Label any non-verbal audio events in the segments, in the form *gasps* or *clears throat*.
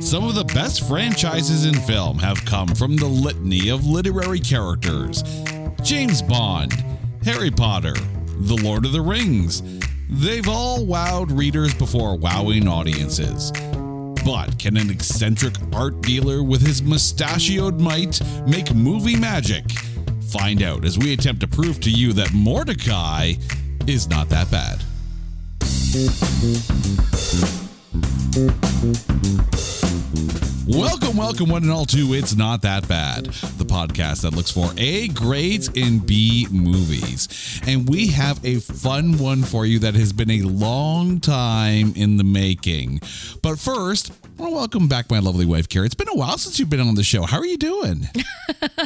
Some of the best franchises in film have come from the litany of literary characters James Bond, Harry Potter, The Lord of the Rings. They've all wowed readers before wowing audiences. But can an eccentric art dealer with his mustachioed might make movie magic? Find out as we attempt to prove to you that Mortdecai is not that bad. Welcome, welcome, one and all, to It's Not That Bad, the podcast that looks for A grades in B movies. And we have a fun one for you that has been a long time in the making. But first, I want to welcome back my lovely wife, Carrie. It's been a while since you've been on the show. How are you doing?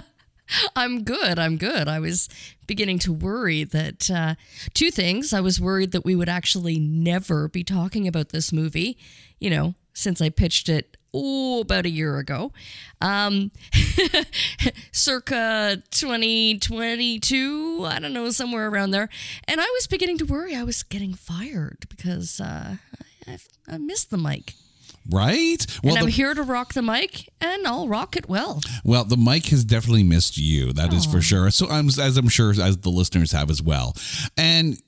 *laughs* I'm good. I'm good. I was beginning to worry that uh, two things. I was worried that we would actually never be talking about this movie, you know, since I pitched it oh, about a year ago, um, *laughs* circa 2022, I don't know, somewhere around there. And I was beginning to worry I was getting fired because uh, I, I missed the mic. Right? Well, and I'm the, here to rock the mic, and I'll rock it well. Well, the mic has definitely missed you. That Aww. is for sure. So I'm as I'm sure as the listeners have as well. And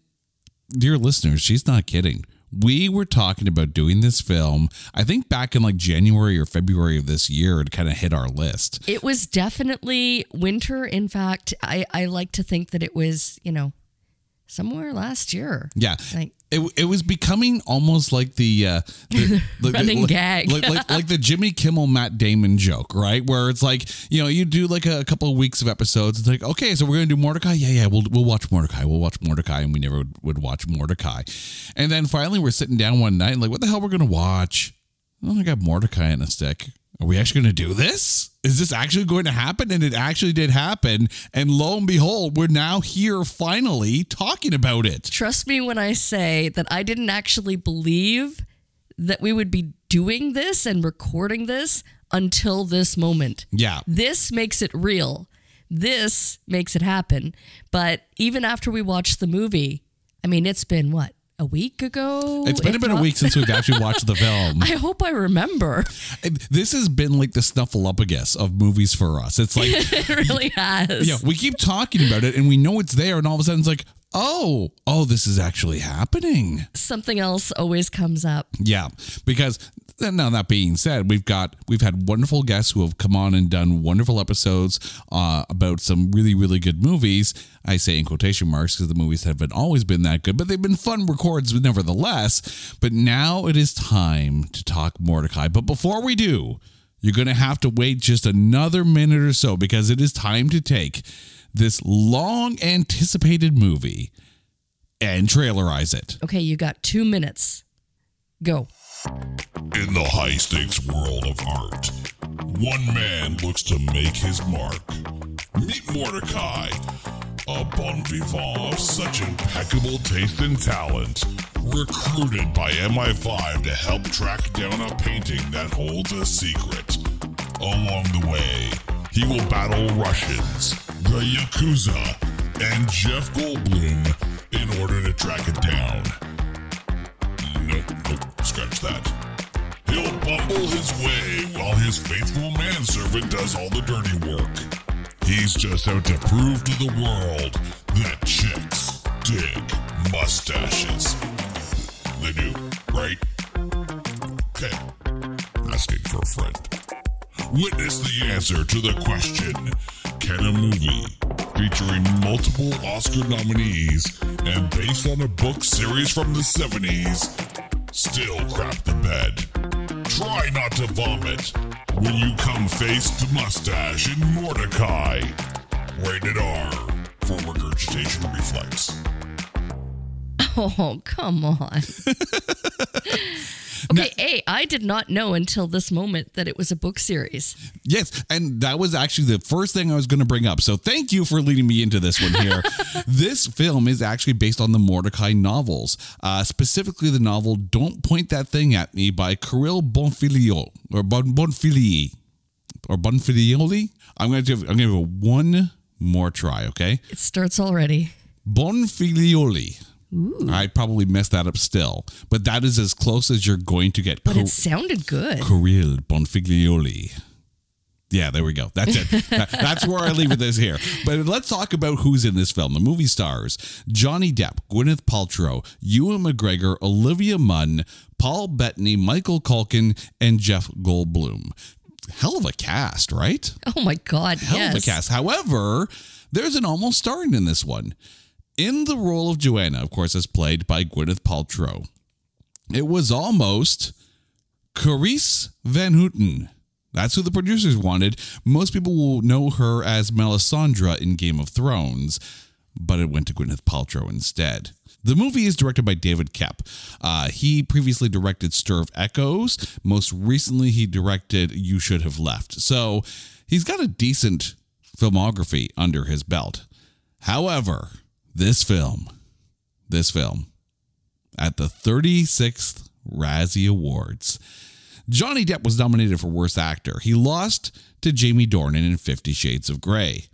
dear listeners, she's not kidding we were talking about doing this film, I think back in like January or February of this year, it kind of hit our list. It was definitely winter. In fact, I, I like to think that it was, you know, somewhere last year. Yeah. Like, it, it was becoming almost like the, uh, the, *laughs* the running the, gag, like, like, like the *laughs* Jimmy Kimmel Matt Damon joke, right? Where it's like you know you do like a, a couple of weeks of episodes. It's like okay, so we're gonna do Mortdecai. Yeah, yeah, we'll we'll watch Mortdecai. We'll watch Mortdecai, and we never would, would watch Mortdecai. And then finally, we're sitting down one night, and like, what the hell we're gonna watch? Oh, I got Mortdecai in a stick. Are we actually going to do this? Is this actually going to happen? And it actually did happen. And lo and behold, we're now here finally talking about it. Trust me when I say that I didn't actually believe that we would be doing this and recording this until this moment. Yeah. This makes it real. This makes it happen. But even after we watched the movie, I mean, it's been what? A week ago. It's been about not. a week since we've actually watched the film. *laughs* I hope I remember. This has been like the snuffleupagus of movies for us. It's like *laughs* it really has. Yeah, we keep talking about it and we know it's there, and all of a sudden it's like, oh, oh, this is actually happening. Something else always comes up. Yeah, because now that being said, we've got we've had wonderful guests who have come on and done wonderful episodes uh, about some really really good movies. I say in quotation marks because the movies haven't always been that good, but they've been fun records nevertheless. But now it is time to talk Mortdecai. But before we do, you're going to have to wait just another minute or so because it is time to take this long anticipated movie and trailerize it. Okay, you got two minutes. Go. In the high stakes world of art, one man looks to make his mark. Meet Mortdecai, a bon vivant of such impeccable taste and talent, recruited by MI5 to help track down a painting that holds a secret. Along the way, he will battle Russians, the Yakuza, and Jeff Goldblum in order to track it down. Nope, scratch that. He'll bumble his way while his faithful manservant does all the dirty work. He's just out to prove to the world that chicks dig mustaches. They do, right? Okay. asking for a friend. Witness the answer to the question Can a movie featuring multiple Oscar nominees and based on a book series from the 70s still crap the bed? Try not to vomit when you come face to mustache in Mortdecai. Rated R for regurgitation reflex. *laughs* Oh, come on. *laughs* okay, A, I did not know until this moment that it was a book series. Yes, and that was actually the first thing I was going to bring up. So thank you for leading me into this one here. *laughs* this film is actually based on the Mortdecai novels, uh, specifically the novel "Don't Point That Thing at Me" by Kyril Bonfilio or bon, Bonfili or Bonfilioli. I'm going to give I'm going to give it one more try. Okay, It starts already. Bonfilioli. I probably messed that up still, but that is as close as you're going to get. But Cor- it sounded good. Kyril Bonfiglioli. Yeah, there we go. That's it. *laughs* That's where I leave it this here. But let's talk about who's in this film. The movie stars Johnny Depp, Gwyneth Paltrow, Ewan McGregor, Olivia Munn, Paul Bettany, Michael Culkin, and Jeff Goldblum. Hell of a cast, right? Oh my God. Hell yes. of a cast. However, there's an almost starring in this one. In the role of Joanna, of course, as played by Gwyneth Paltrow. It was almost Carice Van Houten. That's who the producers wanted. Most people will know her as Melisandre in Game of Thrones, but it went to Gwyneth Paltrow instead. The movie is directed by David Koepp. Uh, he previously directed Stir of Echoes. Most recently, he directed You Should Have Left. So he's got a decent filmography under his belt. However, this film, this film, at the 36th Razzie Awards, Johnny Depp was nominated for Worst Actor. He lost to Jamie Dornan in Fifty Shades of Grey.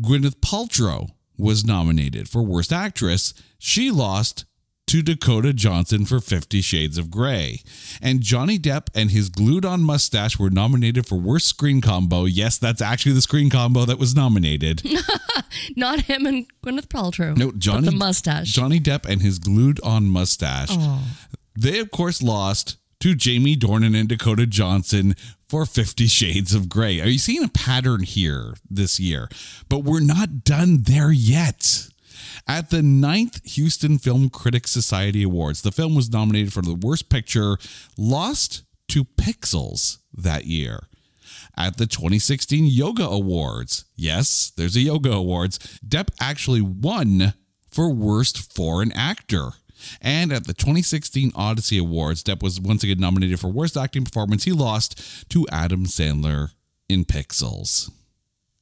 Gwyneth Paltrow was nominated for Worst Actress. She lost to Dakota Johnson for Fifty Shades of Grey. And Johnny Depp and his glued on mustache were nominated for Worst Screen Combo. Yes, that's actually the screen combo that was nominated. *laughs* Not him and Gwyneth Paltrow. No, Johnny the mustache. Johnny Depp and his glued on mustache. They of course lost to Jamie Dornan and Dakota Johnson for 50 Shades of Grey. Are you seeing a pattern here this year? But we're not done there yet. At the ninth Houston Film Critics Society Awards, the film was nominated for the Worst Picture, lost to Pixels that year. At the 2016 Yoga Awards, yes, there's a Yoga Awards, Depp actually won for Worst Foreign Actor. And at the 2016 Odyssey Awards, Depp was once again nominated for Worst Acting Performance. He lost to Adam Sandler in Pixels.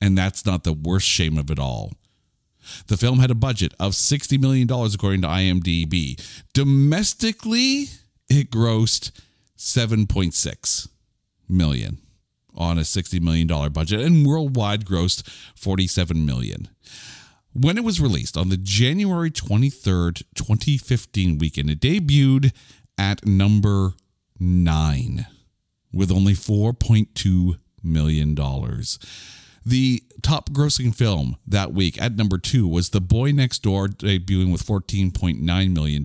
And that's not the worst shame of it all. The film had a budget of $60 million, according to IMDb. Domestically, it grossed 7.6 million on a $60 million budget and worldwide grossed 47 million. When it was released on the January 23rd, 2015 weekend, it debuted at number 9 with only 4.2 million dollars. The top grossing film that week at number two was The Boy Next Door, debuting with $14.9 million.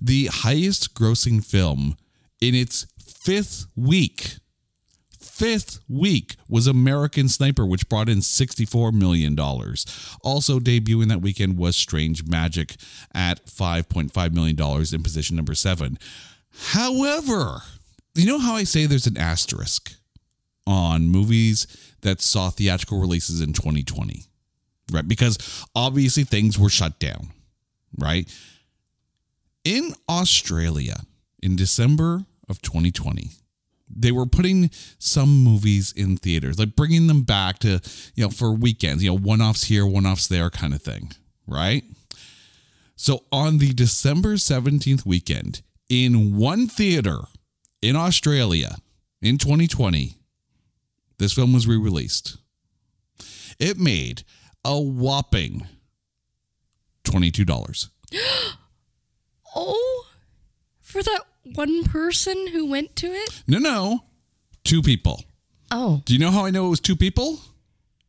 The highest grossing film in its fifth week, fifth week, was American Sniper, which brought in $64 million. Also debuting that weekend was Strange Magic at $5.5 million in position number seven. However, you know how I say there's an asterisk? on movies that saw theatrical releases in 2020, right? Because obviously things were shut down, right? In Australia, in December of 2020, they were putting some movies in theaters, like bringing them back to, you know, for weekends, you know, one offs here, one offs there kind of thing, right? So on the December 17th weekend, in one theater in Australia in 2020, this film was re released. It made a whopping $22. *gasps* Oh, for that one person who went to it? No, no, two people. Oh, Do you know how I know it was two people?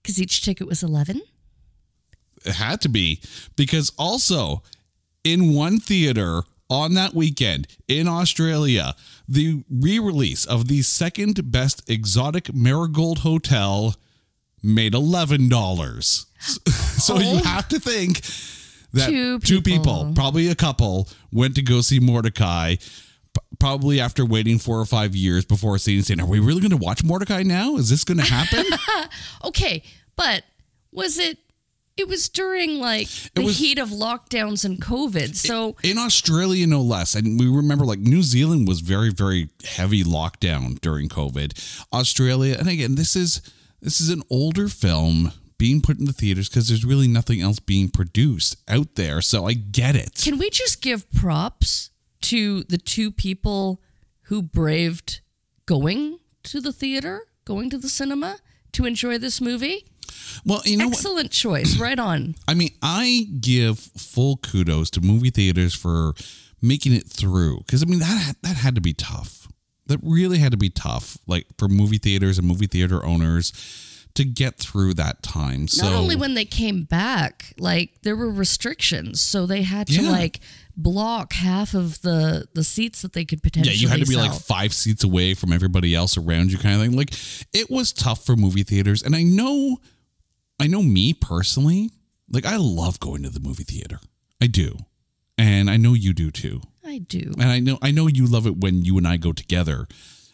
because each ticket was 11? It had to be because also in one theater on that weekend in Australia, the re-release of the second best exotic marigold hotel made eleven dollars. *laughs* So you oh. have to think that Two two people, people. probably a couple, went to go see Mortdecai. Probably after waiting four or five years before seeing, saying, "Are we really going to watch Mortdecai now? Is this going to happen?" *laughs* Okay, but was it? It was during like the was- heat of lockdowns and COVID. So in Australia, no less. And we remember like New Zealand was very, very heavy lockdown during COVID. Australia, and again, this is this is an older film being put in the theaters because there's really nothing else being produced out there. So I get it. can we just give props to the two people who braved going to the theater, going to the cinema to enjoy this movie? Well, you know what? Excellent choice. Right on. I mean, I give full kudos to movie theaters for making it through because I mean that that had to be tough. That really had to be tough, like for movie theaters and movie theater owners to get through that time. So Not only when they came back, like there were restrictions, so they had to Yeah. like block half of the the seats that they could potentially. yeah, you had to be like five seats away from everybody else around you, kind of thing. Like it was tough for movie theaters, and I know, I know me personally. Like I love going to the movie theater. I do, and I know you do too. I do. And I know I know you love it when you and I go together.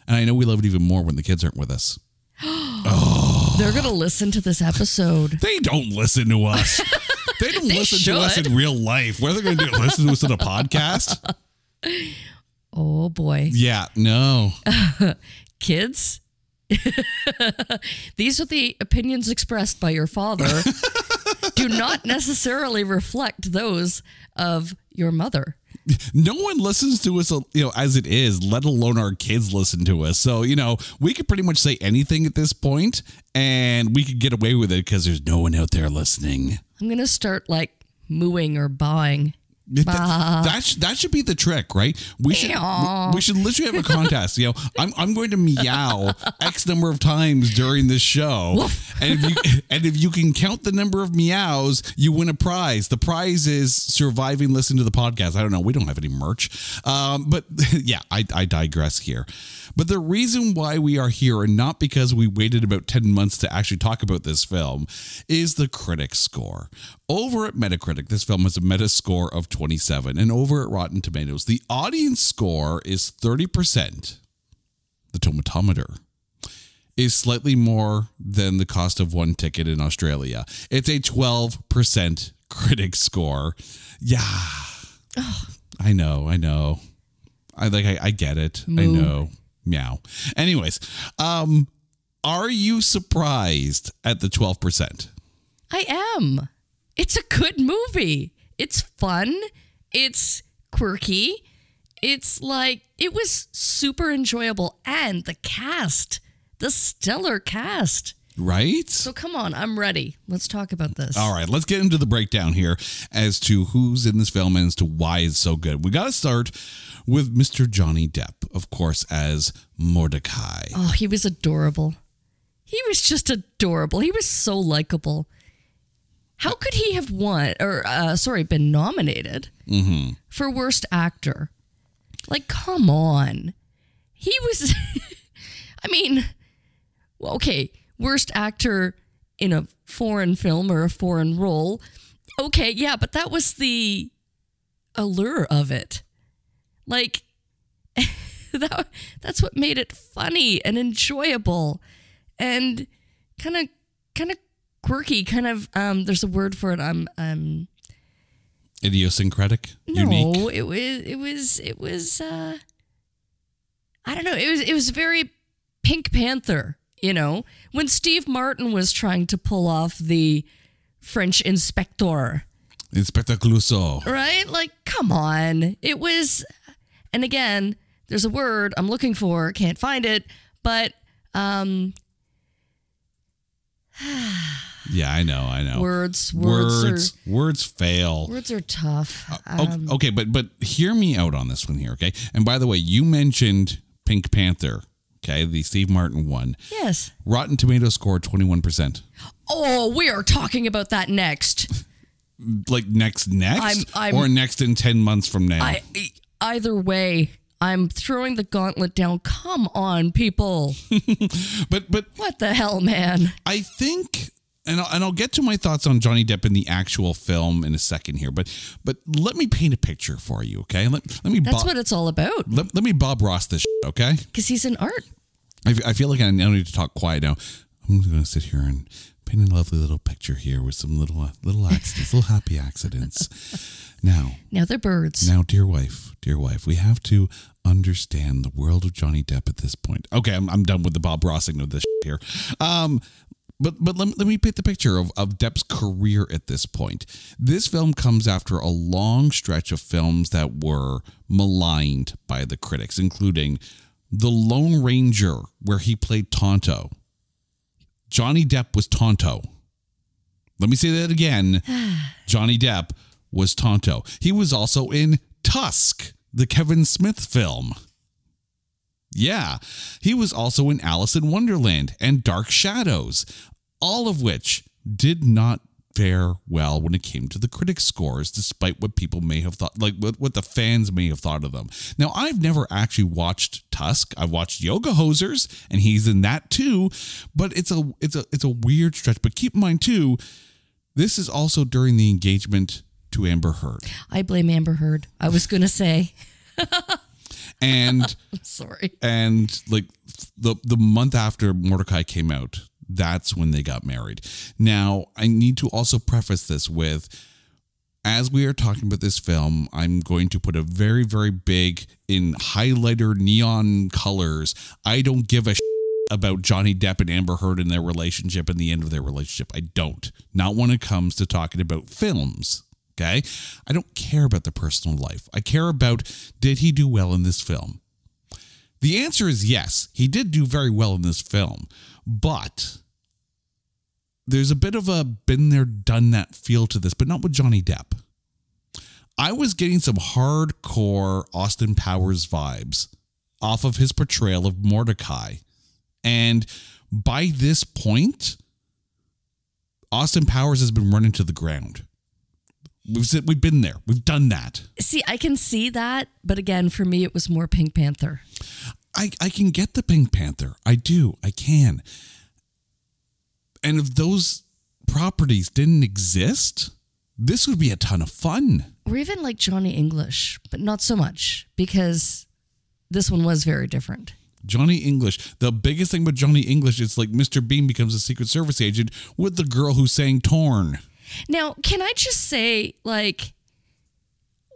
And I know we love it even more when the kids aren't with us. *gasps* Oh. They're gonna listen to this episode. They don't listen to us. *laughs* they don't They listen to us in real life. What are they going to do? Listen to us on a podcast? *laughs* Oh boy. Yeah, no. *laughs* Kids. *laughs* These are the opinions expressed by your father. do not necessarily reflect those of your mother. No one listens to us, you know, as it is, let alone our kids listen to us. So, you know, we could pretty much say anything at this point and we could get away with it because there's no one out there listening. I'm gonna start like mooing or bawing. That, that, sh- that should be the trick, right? We should Meow. we should literally have a contest. You know, *laughs* I'm, I'm going to meow X number of times during this show, and if you and if you can count the number of meows, you win a prize. The prize is surviving Listen to the podcast. I don't know. We don't have any merch, um, but *laughs* yeah, I, I digress here. But the reason why we are here, and not because we waited about 10 months to actually talk about this film, is the critic score. Over at Metacritic, this film has a meta score of 27, and over at Rotten Tomatoes, the audience score is 30%. The tomatometer is slightly more than the cost of one ticket in Australia. It's a 12% critic score. Yeah. I know, I know. I like I, I get it. I know. Meow. Anyways, um are you surprised at the 12%? I am. It's a good movie. It's fun. It's quirky. It's like it was super enjoyable and the cast, the stellar cast. Right? So come on, I'm ready. Let's talk about this. All right, let's get into the breakdown here as to who's in this film and as to why it's so good. We got to start with Mr. Johnny Depp, of course, as Mortdecai. Oh, he was adorable. He was just adorable. He was so likable. How could he have won or uh, sorry, been nominated for worst actor? Like, come on. He was *laughs* I mean, well, okay, worst actor in a foreign film or a foreign role. Okay, yeah, but that was the allure of it. Like *laughs* that, that's what made it funny and enjoyable and kind of kind of quirky kind of um there's a word for it i'm um Idiosyncratic, no unique. it was it was it was uh i don't know it was it was very pink panther you know when steve martin was trying to pull off the french inspector Inspector Clouseau. right? Like, come on. It was, and again, there's a word I'm looking for, can't find it, but um, *sighs* Yeah, I know, I know. words, words, words, are words fail. words are tough. Um, okay, but but hear me out on this one here, okay? And by the way, you mentioned Pink Panther, okay, the Steve Martin one. yes. Rotten Tomato score twenty one percent. Oh, we are talking about that next. *laughs* Like next, next, I'm- I'm- or next in ten months from now. I, either way, I'm throwing the gauntlet down. Come on, people. *laughs* But but What the hell, man? I think, and I'll, and I'll get to my thoughts on Johnny Depp in the actual film in a second here. But but let me paint a picture for you, okay? Let, let me That's Bob, what it's all about. let, let me Bob Ross this, shit, okay? Because he's an art. I, feel like I now need to talk quiet now. I'm going to sit here and paint a lovely little picture here with some little uh, little accidents, little happy accidents. *laughs* Now, Now they're birds. now, dear wife, dear wife, we have to understand the world of Johnny Depp at this point. Okay, I'm, I'm done with the Bob Rossing of this here. Um, but but let, me- let me paint the picture of, of Depp's career at this point. This film comes after a long stretch of films that were maligned by the critics, including The Lone Ranger, where he played Tonto. Johnny Depp was Tonto. Let me say that again. *sighs* Johnny Depp was Tonto. He was also in Tusk, the Kevin Smith film. Yeah, he was also in Alice in Wonderland and Dark Shadows, all of which did not fare well when it came to the critic scores, despite what people may have thought, like what, what the fans may have thought of them. Now, I've never actually watched Tusk. I've watched Yoga Hosers, and he's in that too. But it's a it's a it's a weird stretch. But keep in mind too, this is also during the engagement to Amber Heard, I blame Amber Heard. I was to say. *laughs* and. *laughs* Sorry. and like the the month after Mortdecai came out, that's when they got married. Now, I need to also preface this with as we are talking about this film, I'm going to put a very very big in highlighter neon colors. I don't give a sh- about Johnny Depp and Amber Heard and their relationship and the end of their relationship. I don't. Not when it comes to talking about films. Okay? I don't care about the personal life. I care about did he do well in this film? The answer is yes. He did do very well in this film, but there's a bit of a been there, done that feel to this, but not with Johnny Depp. I was getting some hardcore Austin Powers vibes off of his portrayal of Mortdecai. And by this point, Austin Powers has been running to the ground. We've, we've been there. We've done that. See, I can see that, but again, for me, it was more Pink Panther. I, I can get the Pink Panther. I do. I can. And if those properties didn't exist, this would be a ton of fun. Or even like Johnny English, but not so much because this one was very different. Johnny English. The biggest thing about Johnny English is like Mr. Bean becomes a Secret Service agent with the girl who sang Torn. Now, can I just say, like,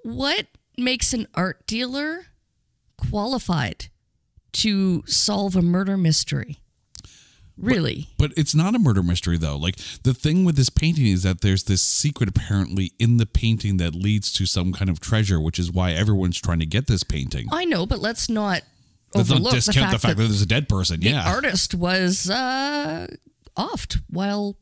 what makes an art dealer qualified to solve a murder mystery? Really? But it's not a murder mystery though. Like the thing with this painting is that there's this secret apparently in the painting that leads to some kind of treasure, which is why everyone's trying to get this painting. I know, but let's not Let's overlook not discount the fact, that, there's a dead person. the yeah. artist was uh, offed while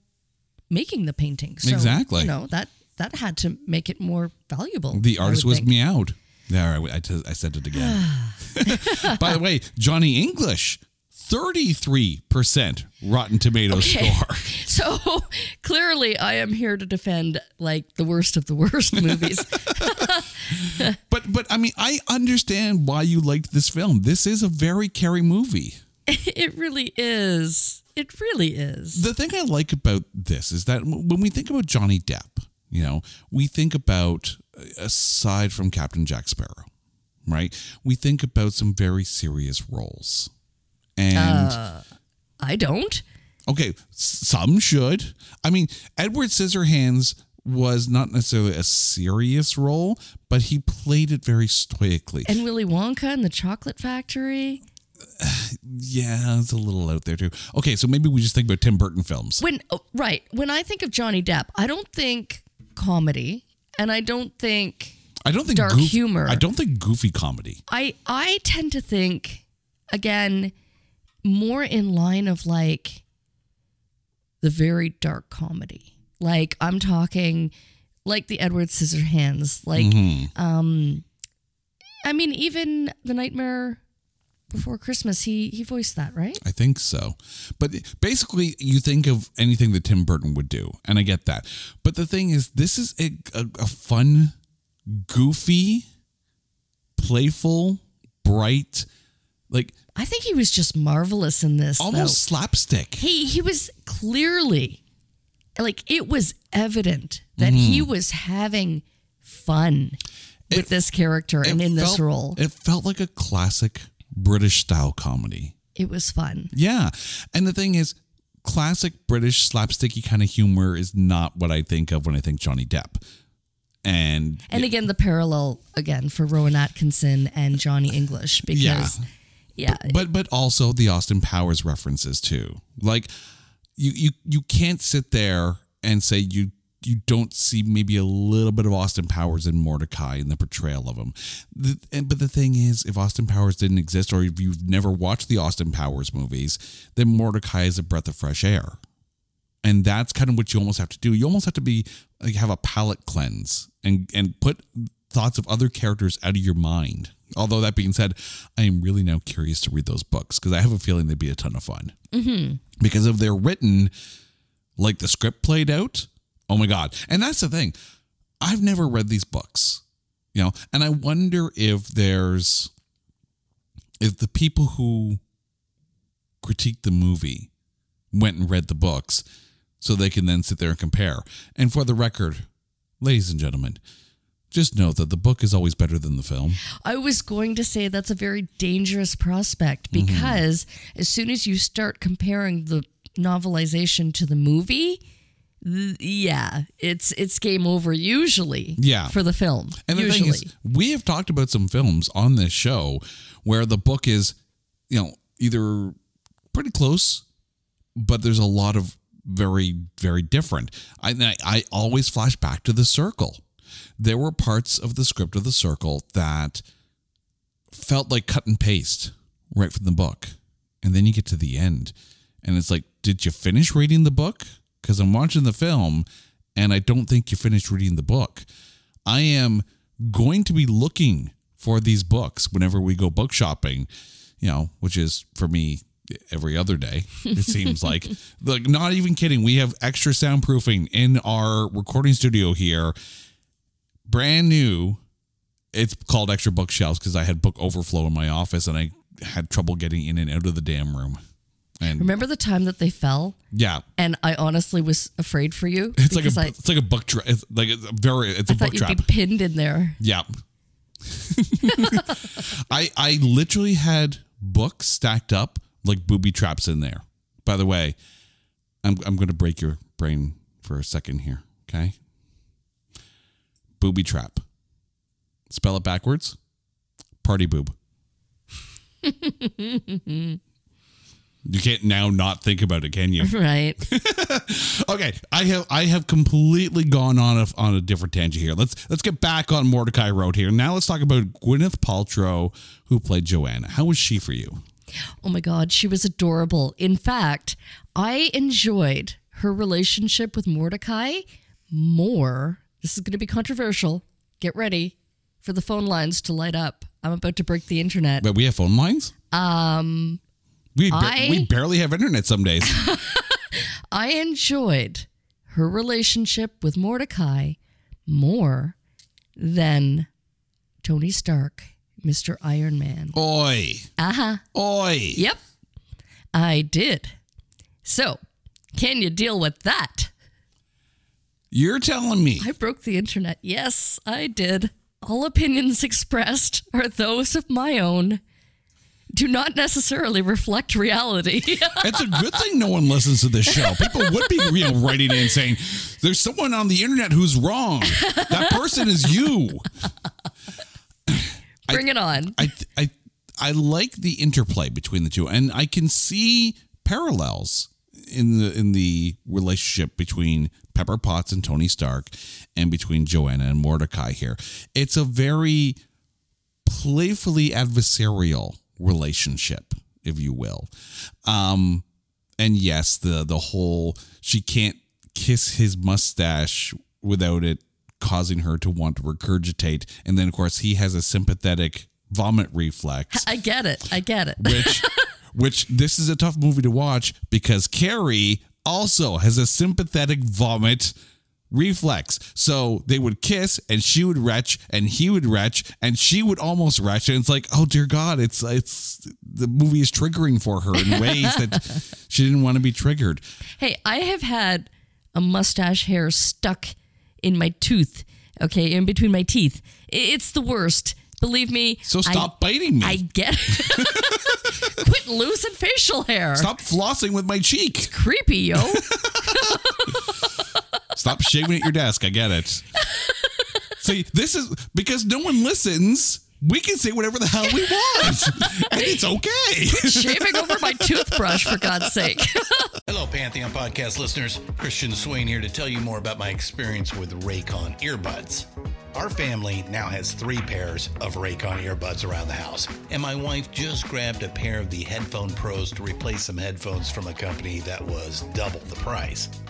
making the painting. So, Exactly. You know that that had to make it more valuable. The artist was think. meowed. There, I, I, t- I said it again. *sighs* By the way, Johnny English, 33% Rotten Tomatoes Okay. score. *laughs* *laughs* So clearly, I am here to defend like the worst of the worst movies. *laughs* But but I mean, I understand why you liked this film. This is a very Carrie movie. *laughs* it really is. It really is. The thing I like about this is that when we think about Johnny Depp, you know, we think about uh, aside from Captain Jack Sparrow, right? We think about some very serious roles. And uh, I don't. Okay, some should. I mean, Edward Scissorhands was not necessarily a serious role, but he played it very stoically. And Willy Wonka and the Chocolate Factory. Yeah, it's a little out there too. Okay, so maybe we just think about Tim Burton films. When oh, right when I think of Johnny Depp, I don't think comedy, and I don't think I don't think dark goof- humor. I don't think goofy comedy. I I tend to think again more in line of like the very dark comedy. Like I'm talking like the Edward Scissorhands, like Mm-hmm. um I mean even The Nightmare Before Christmas, he he voiced that, right? I think so. But basically, you think of anything that Tim Burton would do, and I get that. But the thing is, this is a, a, a fun, goofy, playful, bright, like I think he was just marvelous in this. almost slapstick. He he was clearly like it was evident that he Mm-hmm. was having fun with this character and in this role. It felt like a classic British style comedy. It was fun. Yeah. And the thing is, classic British slapsticky kind of humor is not what I think of when I think Johnny Depp. And And again, the parallel again for Rowan Atkinson and Johnny English because yeah, but but also the Austin Powers references too. Like you you you can't sit there and say you you don't see maybe a little bit of Austin Powers in Mortdecai in the portrayal of him. The, and, but the thing is, if Austin Powers didn't exist, or if you've never watched the Austin Powers movies, then Mortdecai is a breath of fresh air. And that's kind of what you almost have to do. You almost have to be like have a palate cleanse and and put thoughts of other characters out of your mind. Although that being said, I am really now curious to read those books because I have a feeling they'd be a ton of fun. Mm-hmm. Because if they're written like the script played out, oh my god! And that's the thing. I've never read these books, you know, and I wonder if there's if the people who critique the movie went and read the books so they can then sit there and compare. And for the record, ladies and gentlemen, just know that the book is always better than the film. I was going to say that's a very dangerous prospect Mm-hmm. because as soon as you start comparing the novelization to the movie, th- yeah, it's it's game over usually. Yeah. for the film. And the usually. thing is, we have talked about some films on this show where the book is, you know, either pretty close, but there's a lot of very, very different. I, I, I always flash back to The Circle. There were parts of the script of The Circle that felt like cut and paste right from the book. And then you get to the end, and it's like, did you finish reading the book? Because I'm watching the film, and I don't think you finished reading the book. I am going to be looking for these books whenever we go book shopping, you know, which is for me every other day. It seems like, *laughs* like not even kidding. We have extra soundproofing in our recording studio here, brand new. It's called extra bookshelves because I had book overflow in my office and I had trouble getting in and out of the damn room. And Remember the time that they fell, yeah, and I honestly was afraid for you it's like a it's like a book trap. It's like it's a very it's a I thought book you'd trap. be pinned in there. Yeah. *laughs* I I literally had books stacked up like booby traps in there. By the way, I'm I'm going to break your brain for a second here, okay? Booby trap. Spell it backwards. Party boob. *laughs* you can't now not think about it, can you? *laughs* Right. *laughs* Okay, I have I have completely gone on a on a different tangent here. Let's let's get back on Mortdecai Road here. Now let's talk about Gwyneth Paltrow, who played Joanna. How was she for you? Oh my God, she was adorable. In fact, I enjoyed her relationship with Mortdecai more. This is going to be controversial. Get ready for the phone lines to light up. I'm about to break the internet. But we have phone lines. Um, we ba- I- we barely have internet some days. *laughs* I enjoyed her relationship with Mortdecai more than Tony Stark, Mr. Iron Man. Oi, Uh huh. oi. Yep, I did. So, can you deal with that? You're telling me I broke the internet. Yes, I did. All opinions *laughs* expressed are those of my own. Do not necessarily reflect reality. *laughs* it's a good thing no one listens to this show. People would be you know writing in saying, "There's someone on the internet who's wrong. That person is you." *laughs* Bring it on. I I I like the interplay between the two, and I can see parallels in the in the relationship between Pepper Potts and Tony Stark, and between Joanna and Mortdecai. Here, it's a very playfully adversarial relationship, if you will. Um, and yes, the the whole she can't kiss his mustache without it causing her to want to regurgitate, and then of course he has a sympathetic vomit reflex, *laughs* I get it. I get it. which *laughs* which this is a tough movie to watch because Carrie also has a sympathetic vomit reflex. So they would kiss and she would retch and he would retch and she would almost retch. And it's like, oh dear God, it's it's the movie is triggering for her in ways that *laughs* she didn't want to be triggered. Hey, I have had a mustache hair stuck in my tooth, okay, in between my teeth. It's the worst. Believe me. So I- stop biting me. I get it. *laughs* Quit losing facial hair. Stop flossing with my cheek. Creepy, yo. *laughs* Stop shaving at your desk. I get it. See, this is because no one listens. We can say whatever the hell we want, and it's okay. Shaving over my toothbrush, for God's sake. Hello, Pantheon podcast listeners. Christian Swain here to tell you more about my experience with Raycon earbuds. Our family now has three pairs of Raycon earbuds around the house, and my wife just grabbed a pair of the Headphone Pros to replace some headphones from a company that was double the price.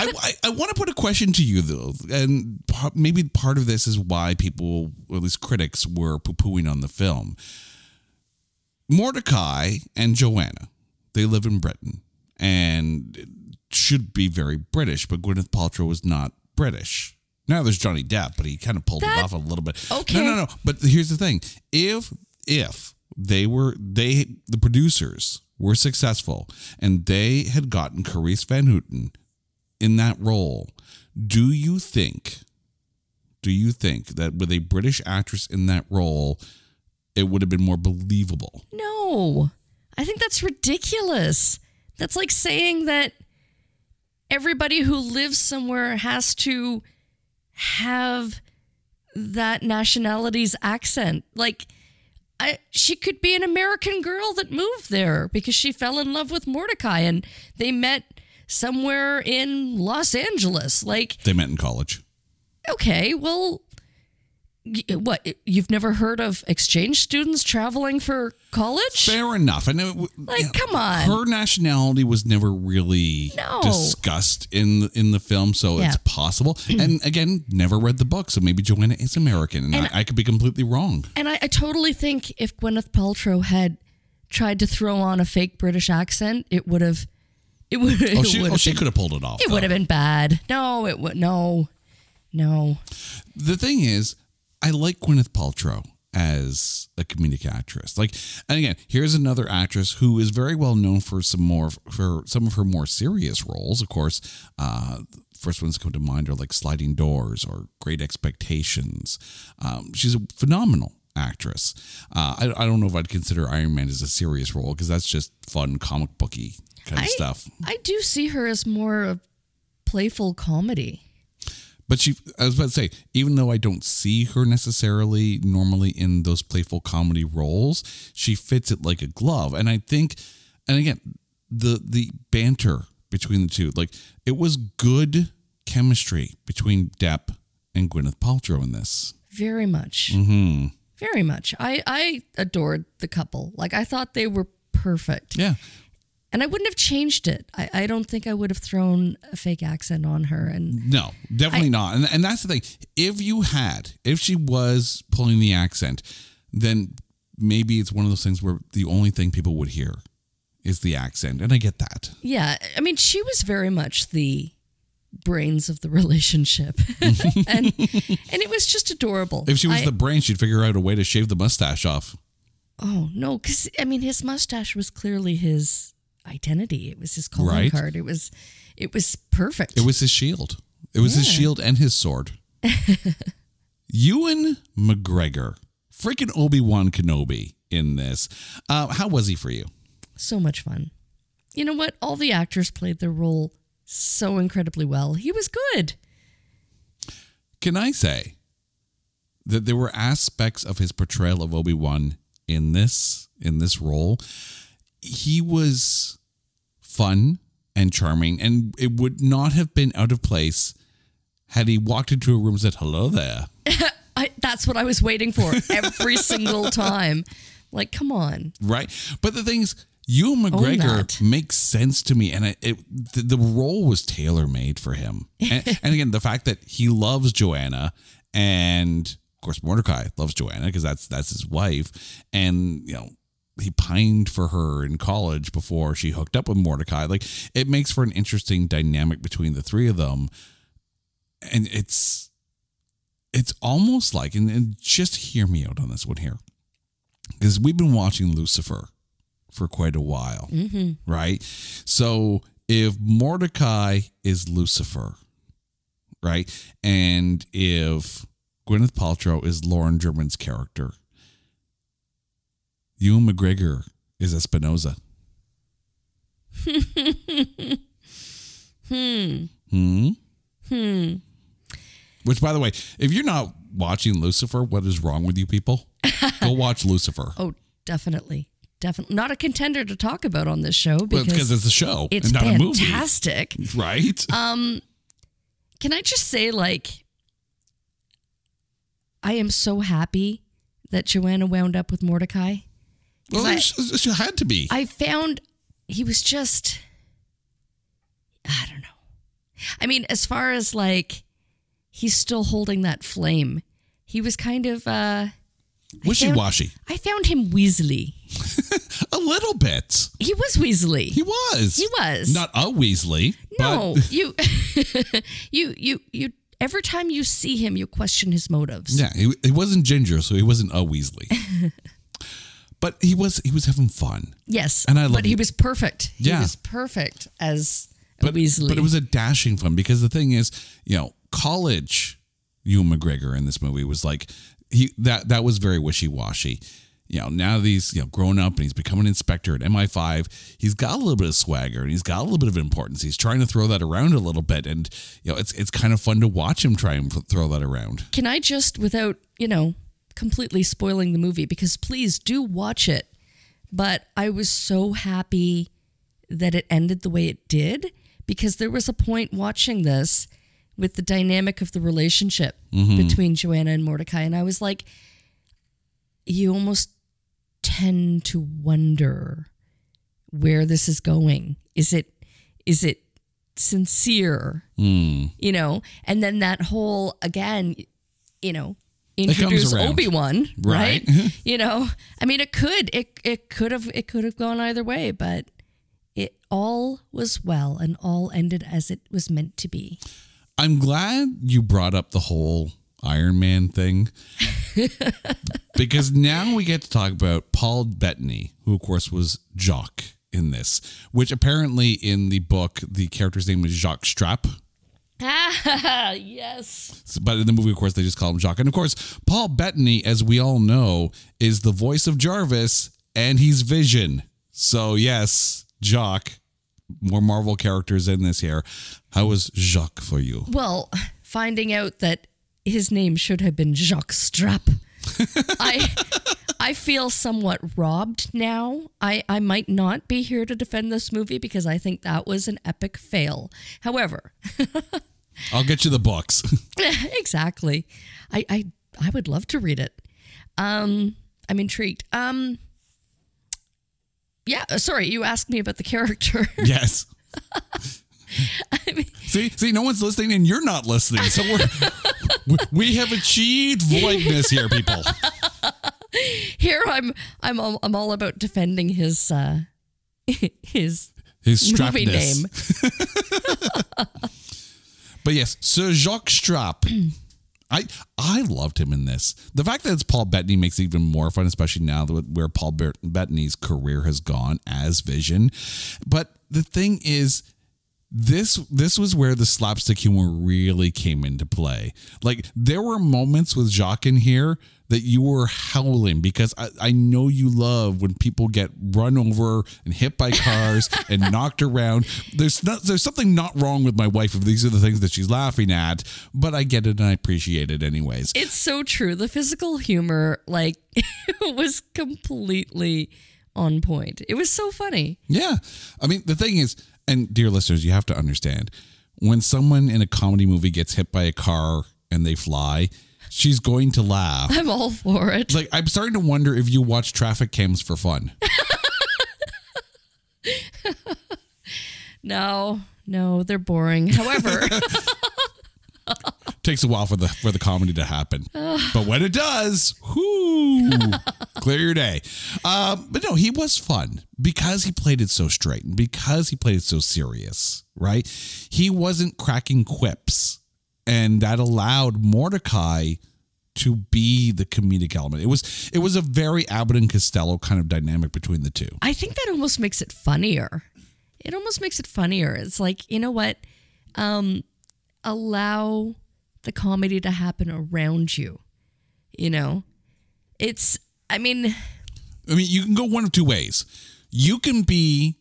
I, I, I want to put a question to you though, and maybe part of this is why people, or at least critics, were poo pooing on the film. Mortdecai and Joanna, they live in Britain and should be very British, but Gwyneth Paltrow was not British. Now there's Johnny Depp, but he kind of pulled That- it off a little bit. okay. No, no, no. But here's the thing: if if they were they the producers were successful and they had gotten Carice Van Houten in that role, do you think? Do you think that with a British actress in that role, it would have been more believable? No, I think that's ridiculous. That's like saying that everybody who lives somewhere has to have that nationality's accent. Like, I, she could be an American girl that moved there because she fell in love with Mortdecai and they met somewhere in Los Angeles. Like, They met in college. okay, well, What? You've never heard of exchange students traveling for college? Fair enough. I know. Uh, like, come on. Her nationality was never really No. discussed in the, in the film, so Yeah. it's possible. and again, never read the book, so maybe Joanna is American, and, And- I, I could be completely wrong. And I, I totally think if Gwyneth Paltrow had tried to throw on a fake British accent, it would have. It would. Oh, she, oh, she could have pulled it off. It though. would have been bad. No, it would. No, no. the thing is, I like Gwyneth Paltrow as a comedic actress. Like, and again, here's another actress who is very well known for some more for some of her more serious roles. Of course, uh, first ones that come to mind are like Sliding Doors or Great Expectations. Um, she's a phenomenal actress. Uh, I, I don't know if I'd consider Iron Man as a serious role because that's just fun comic booky kind of I, stuff. I do see her as more of playful comedy. But she, I was about to say, even though I don't see her necessarily normally in those playful comedy roles, she fits it like a glove. And I think, and again, the the banter between the two, like it was good chemistry between Depp and Gwyneth Paltrow in this. Very much. Mm-hmm. Very much. I I adored the couple. Like I thought they were perfect. Yeah. And I wouldn't have changed it. I, I don't think I would have thrown a fake accent on her. And No, definitely not. And, and that's the thing. If you had, if she was pulling the accent, then maybe it's one of those things where the only thing people would hear is the accent. And I get that. yeah, I mean, she was very much the brains of the relationship, *laughs* and and it was just adorable. If she was I- the brain, she'd figure out a way to shave the mustache off. oh no, because I mean, his mustache was clearly his identity. It was his calling Right. card. It was it was perfect. It was his shield. It was his shield and his sword. *laughs* Ewan McGregor, freaking Obi Wan Kenobi in this. Uh, how was he for you? so much fun. You know what? All the actors played their role so incredibly well. He was good. Can I say that there were aspects of his portrayal of Obi Wan in this in this role? He was fun and charming, and it would not have been out of place had he walked into a room and said, "Hello there." *laughs* I, that's what I was waiting for every *laughs* single time. Like, come on. right? But the thing is, Ewan McGregor makes sense to me, and it, it the, the role was tailor made for him. *laughs* And, and again, the fact that he loves Joanna, and of course Mortdecai loves Joanna because that's that's his wife, and you know he pined for her in college before she hooked up with Mortdecai. Like it makes for an interesting dynamic between the three of them, and it's it's almost like and, and just hear me out on this one here because we've been watching Lucifer for quite a while, Mm-hmm. right? So if Mortdecai is Lucifer, right, and if Gwyneth Paltrow is Lauren German's character, Ewan McGregor is Espinoza. Hmm. Hmm. Hmm. Which, by the way, if you're not watching Lucifer, what is wrong with you people? *laughs* Go watch Lucifer. Oh, definitely. Definitely. Not a contender to talk about on this show because because it's a show it's not a movie. fantastic. Right? Um, can I just say, like, I am so happy that Joanna wound up with Mortdecai. Well, it had to be. I found he was just I don't know. I mean, as far as like he's still holding that flame. He was kind of uh wishy washy. I found him Weasley. *laughs* A little bit. He was Weasley. He was. He was. Not a Weasley. no, But *laughs* you *laughs* you you you every time you see him you question his motives. yeah, he, he wasn't ginger, so he wasn't a Weasley. But he was he was having fun. Yes. And I love But he was perfect. He Yeah. was perfect as But, Weasley. but it was a dashing fun because the thing is, you know, college Ewan McGregor in this movie was like he that that was very wishy washy. You know, now that he's you know grown up and he's become an inspector at MI5, he's got a little bit of swagger and he's got a little bit of importance. He's trying to throw that around a little bit, and you know, it's it's kind of fun to watch him try and throw that around. Can I just, without, you know, completely spoiling the movie, because please do watch it. But I was so happy that it ended the way it did because there was a point watching this with the dynamic of the relationship Mhm. between Joanna and Mortdecai. And I was like, you almost tend to wonder where this is going. Is it is it sincere? Mm. You know, and then that whole again, you know, introduce. Obi Wan, right? Right. *laughs* you know, I mean, it could it it could have it could have gone either way, but it all was well and all ended as it was meant to be. I'm glad you brought up the whole Iron Man thing *laughs* because now we get to talk about Paul Bettany, who of course was Jock in this, which apparently in the book the character's name is Jacques Strap. Ah, *laughs* yes. But in the movie, of course, they just call him Jock. And of course, Paul Bettany, as we all know, is the voice of Jarvis and he's Vision. So, yes, Jock, more Marvel characters in this here. How was Jacques for you? Well, finding out that his name should have been Jacques Strap. *laughs* I I feel somewhat robbed now. I, I might not be here to defend this movie because I think that was an epic fail. However, *laughs* I'll get you the books. *laughs* *laughs* exactly. I, I I would love to read it. Um I'm intrigued. Um yeah, uh, sorry, you asked me about the character. *laughs* yes. see, see, no one's listening, and you're not listening. So we're we, we have achieved voidness here, people. Here I'm I'm all, I'm all about defending his uh his His movie name. But yes, Sir Jacques Strap. *clears throat* I I loved him in this. The fact that it's Paul Bettany makes it even more fun, especially now that where Paul Bet- Bettany's career has gone as Vision. But the thing is, this this was where the slapstick humor really came into play. Like there were moments with Jacques in here that you were howling because I, I know you love when people get run over and hit by cars *laughs* and knocked around. There's not there's something not wrong with my wife if these are the things that she's laughing at, but I get it and I appreciate it anyways. It's so true. The physical humor, like, *laughs* was completely on point. It was so funny. Yeah. I mean, the thing is, and dear listeners, you have to understand when someone in a comedy movie gets hit by a car and they fly, she's going to laugh. I'm all for it. Like, I'm starting to wonder if you watch traffic cams for fun. *laughs* No, no, they're boring. However, *laughs* *laughs* Takes a while for the for the comedy to happen, *sighs* but when it does, whoo, *laughs* clear your day. Um, but no, he was fun because he played it so straight and because he played it so serious. Right? He wasn't cracking quips, and that allowed Mortdecai to be the comedic element. It was it was a very Abbott and Costello kind of dynamic between the two. I think that almost makes it funnier. It almost makes it funnier. It's like, you know what? Um, allow the comedy to happen around you. You know? It's I mean, I mean, you can go one of two ways. You can be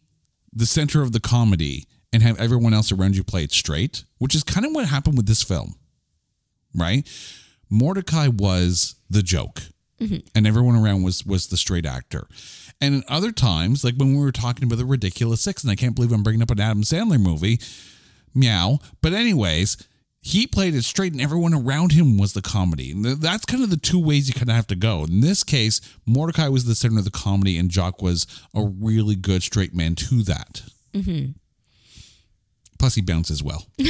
the center of the comedy and have everyone else around you play it straight, which is kind of what happened with this film, right? Mortdecai was the joke, mm-hmm. and everyone around was was the straight actor. And in other times, like when we were talking about the ridiculous six, and I can't believe I'm bringing up an Adam Sandler movie, meow. But anyways, he played it straight, and everyone around him was the comedy. And that's kind of the two ways you kind of have to go. In this case, Mortdecai was the center of the comedy, and Jock was a really good straight man to that. mhm. Plus, he bounces well. *laughs*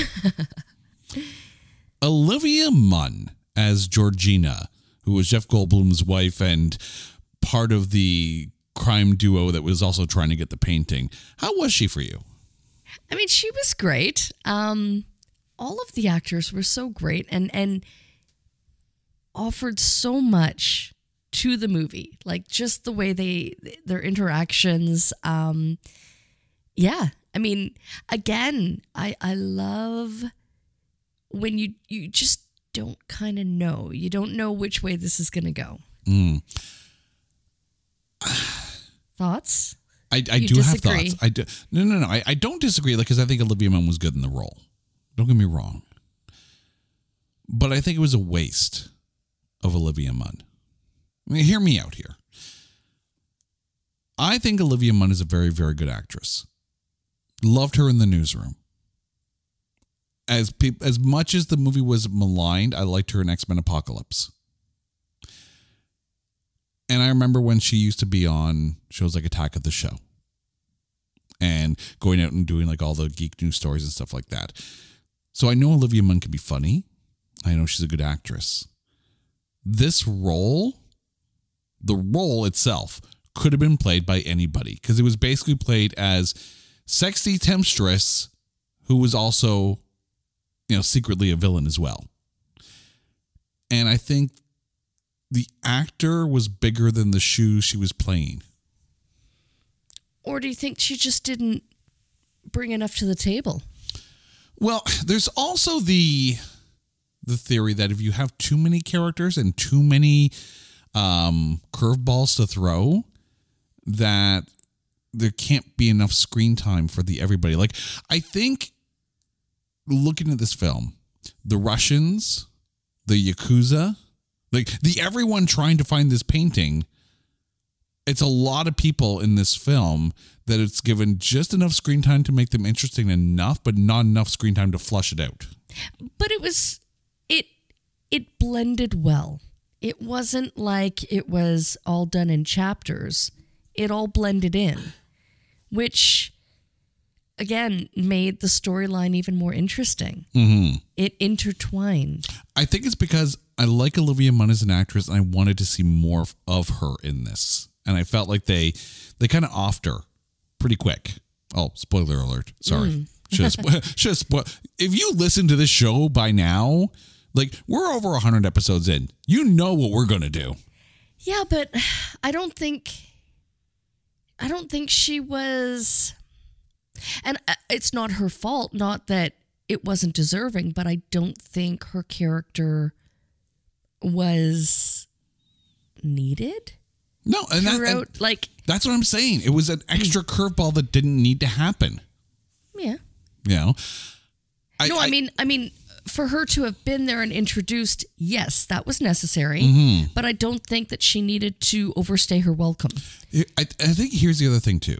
Olivia Munn as Georgina, who was Jeff Goldblum's wife and part of the crime duo that was also trying to get the painting. How was she for you? I mean, she was great. Um, all of the actors were so great and and offered so much to the movie. Like just the way they their interactions. Um, yeah, I mean, again, I I love when you you just don't kind of know. You don't know which way this is going to go. Mm. Thoughts? I, I You do disagree? have thoughts. I do, no, no, no. I, I don't disagree like because I think Olivia Munn was good in the role. Don't get me wrong. But I think it was a waste of Olivia Munn. I mean, hear me out here. I think Olivia Munn is a very, very good actress. Loved her in the newsroom. as peop as much as the movie was maligned, I liked her in X Men Apocalypse. And I remember when she used to be on shows like Attack of the Show and going out and doing like all the geek news stories and stuff like that. So I know Olivia Munn can be funny. I know she's a good actress. This role, the role itself, could have been played by anybody because it was basically played as sexy temptress who was also, you know, secretly a villain as well. And I think the actor was bigger than the shoes she was playing. Or do you think she just didn't bring enough to the table? Well, there's also the the theory that if you have too many characters and too many um, curveballs to throw, that there can't be enough screen time for the everybody. Like I think looking at this film, the Russians, the Yakuza, like the everyone trying to find this painting, it's a lot of people in this film that it's given just enough screen time to make them interesting enough, but not enough screen time to flush it out. But it was it it blended well. It wasn't like it was all done in chapters. It all blended in, which again made the storyline even more interesting. Mm-hmm. It intertwined. I think it's because I like Olivia Munn as an actress, and I wanted to see more of- of her in this, and I felt like they they kind of offed her pretty quick. Oh, spoiler alert! Sorry, *laughs* spo- *laughs* should have If you listen to this show by now, like we're over hundred episodes in, you know what we're gonna do. Yeah, but I don't think I don't think she was and uh, it's not her fault, not that it wasn't deserving, but I don't think her character was needed No, and, that, and like that's what I'm saying. It was an extra curveball that didn't need to happen. yeah. You know, no, I, mean I mean for her to have been there and introduced, yes, that was necessary, Mhm. but I don't think that she needed to overstay her welcome. I, I think here's the other thing too.